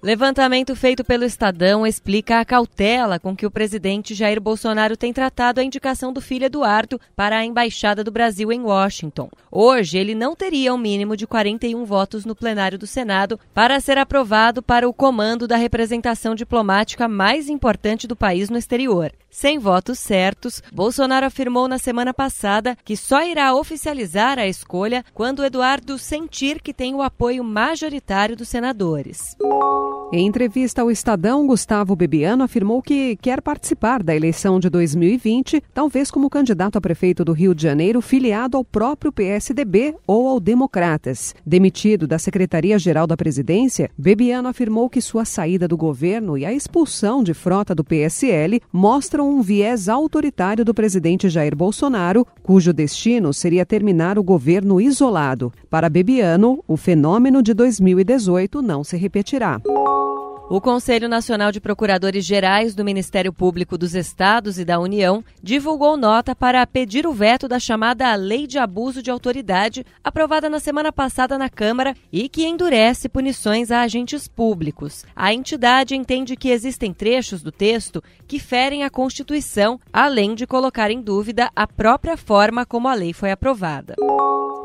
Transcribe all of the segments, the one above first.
Levantamento feito pelo Estadão explica a cautela com que o presidente Jair Bolsonaro tem tratado a indicação do filho Eduardo para a Embaixada do Brasil em Washington. Hoje, ele não teria um mínimo de 41 votos no plenário do Senado para ser aprovado para o comando da representação diplomática mais importante do país no exterior. Sem votos certos, Bolsonaro afirmou na semana passada que só irá oficializar a escolha quando Eduardo sentir que tem o apoio majoritário dos senadores. Em entrevista ao Estadão, Gustavo Bebiano afirmou que quer participar da eleição de 2020, talvez como candidato a prefeito do Rio de Janeiro, filiado ao próprio PSDB ou ao Democratas. Demitido da Secretaria-Geral da Presidência, Bebiano afirmou que sua saída do governo e a expulsão de frota do PSL mostram um viés autoritário do presidente Jair Bolsonaro, cujo destino seria terminar o governo isolado. Para Bebiano, o fenômeno de 2018 não se repetirá. O Conselho Nacional de Procuradores Gerais do Ministério Público dos Estados e da União divulgou nota para pedir o veto da chamada Lei de Abuso de Autoridade, aprovada na semana passada na Câmara e que endurece punições a agentes públicos. A entidade entende que existem trechos do texto que ferem a Constituição, além de colocar em dúvida a própria forma como a lei foi aprovada.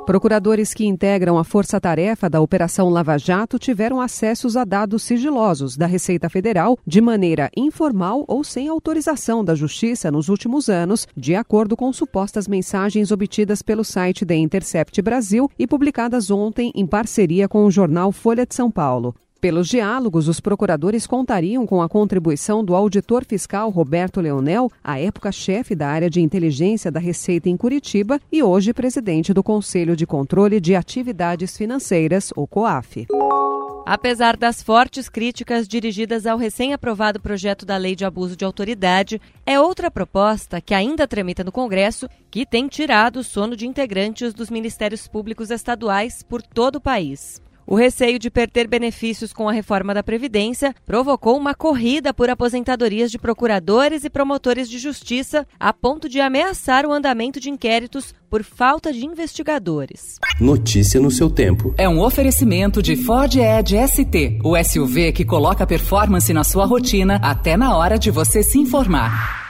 Procuradores que integram a força-tarefa da Operação Lava Jato tiveram acessos a dados sigilosos da Receita Federal de maneira informal ou sem autorização da Justiça nos últimos anos, de acordo com supostas mensagens obtidas pelo site The Intercept Brasil e publicadas ontem em parceria com o jornal Folha de São Paulo. Pelos diálogos, os procuradores contariam com a contribuição do auditor fiscal Roberto Leonel, à época chefe da área de inteligência da Receita em Curitiba e hoje presidente do Conselho de Controle de Atividades Financeiras, o COAF. Apesar das fortes críticas dirigidas ao recém-aprovado projeto da Lei de Abuso de Autoridade, é outra proposta que ainda tramita no Congresso que tem tirado o sono de integrantes dos ministérios públicos estaduais por todo o país. O receio de perder benefícios com a reforma da Previdência provocou uma corrida por aposentadorias de procuradores e promotores de justiça, a ponto de ameaçar o andamento de inquéritos por falta de investigadores. Notícia no seu tempo. É um oferecimento de Ford Edge ST, o SUV que coloca performance na sua rotina até na hora de você se informar.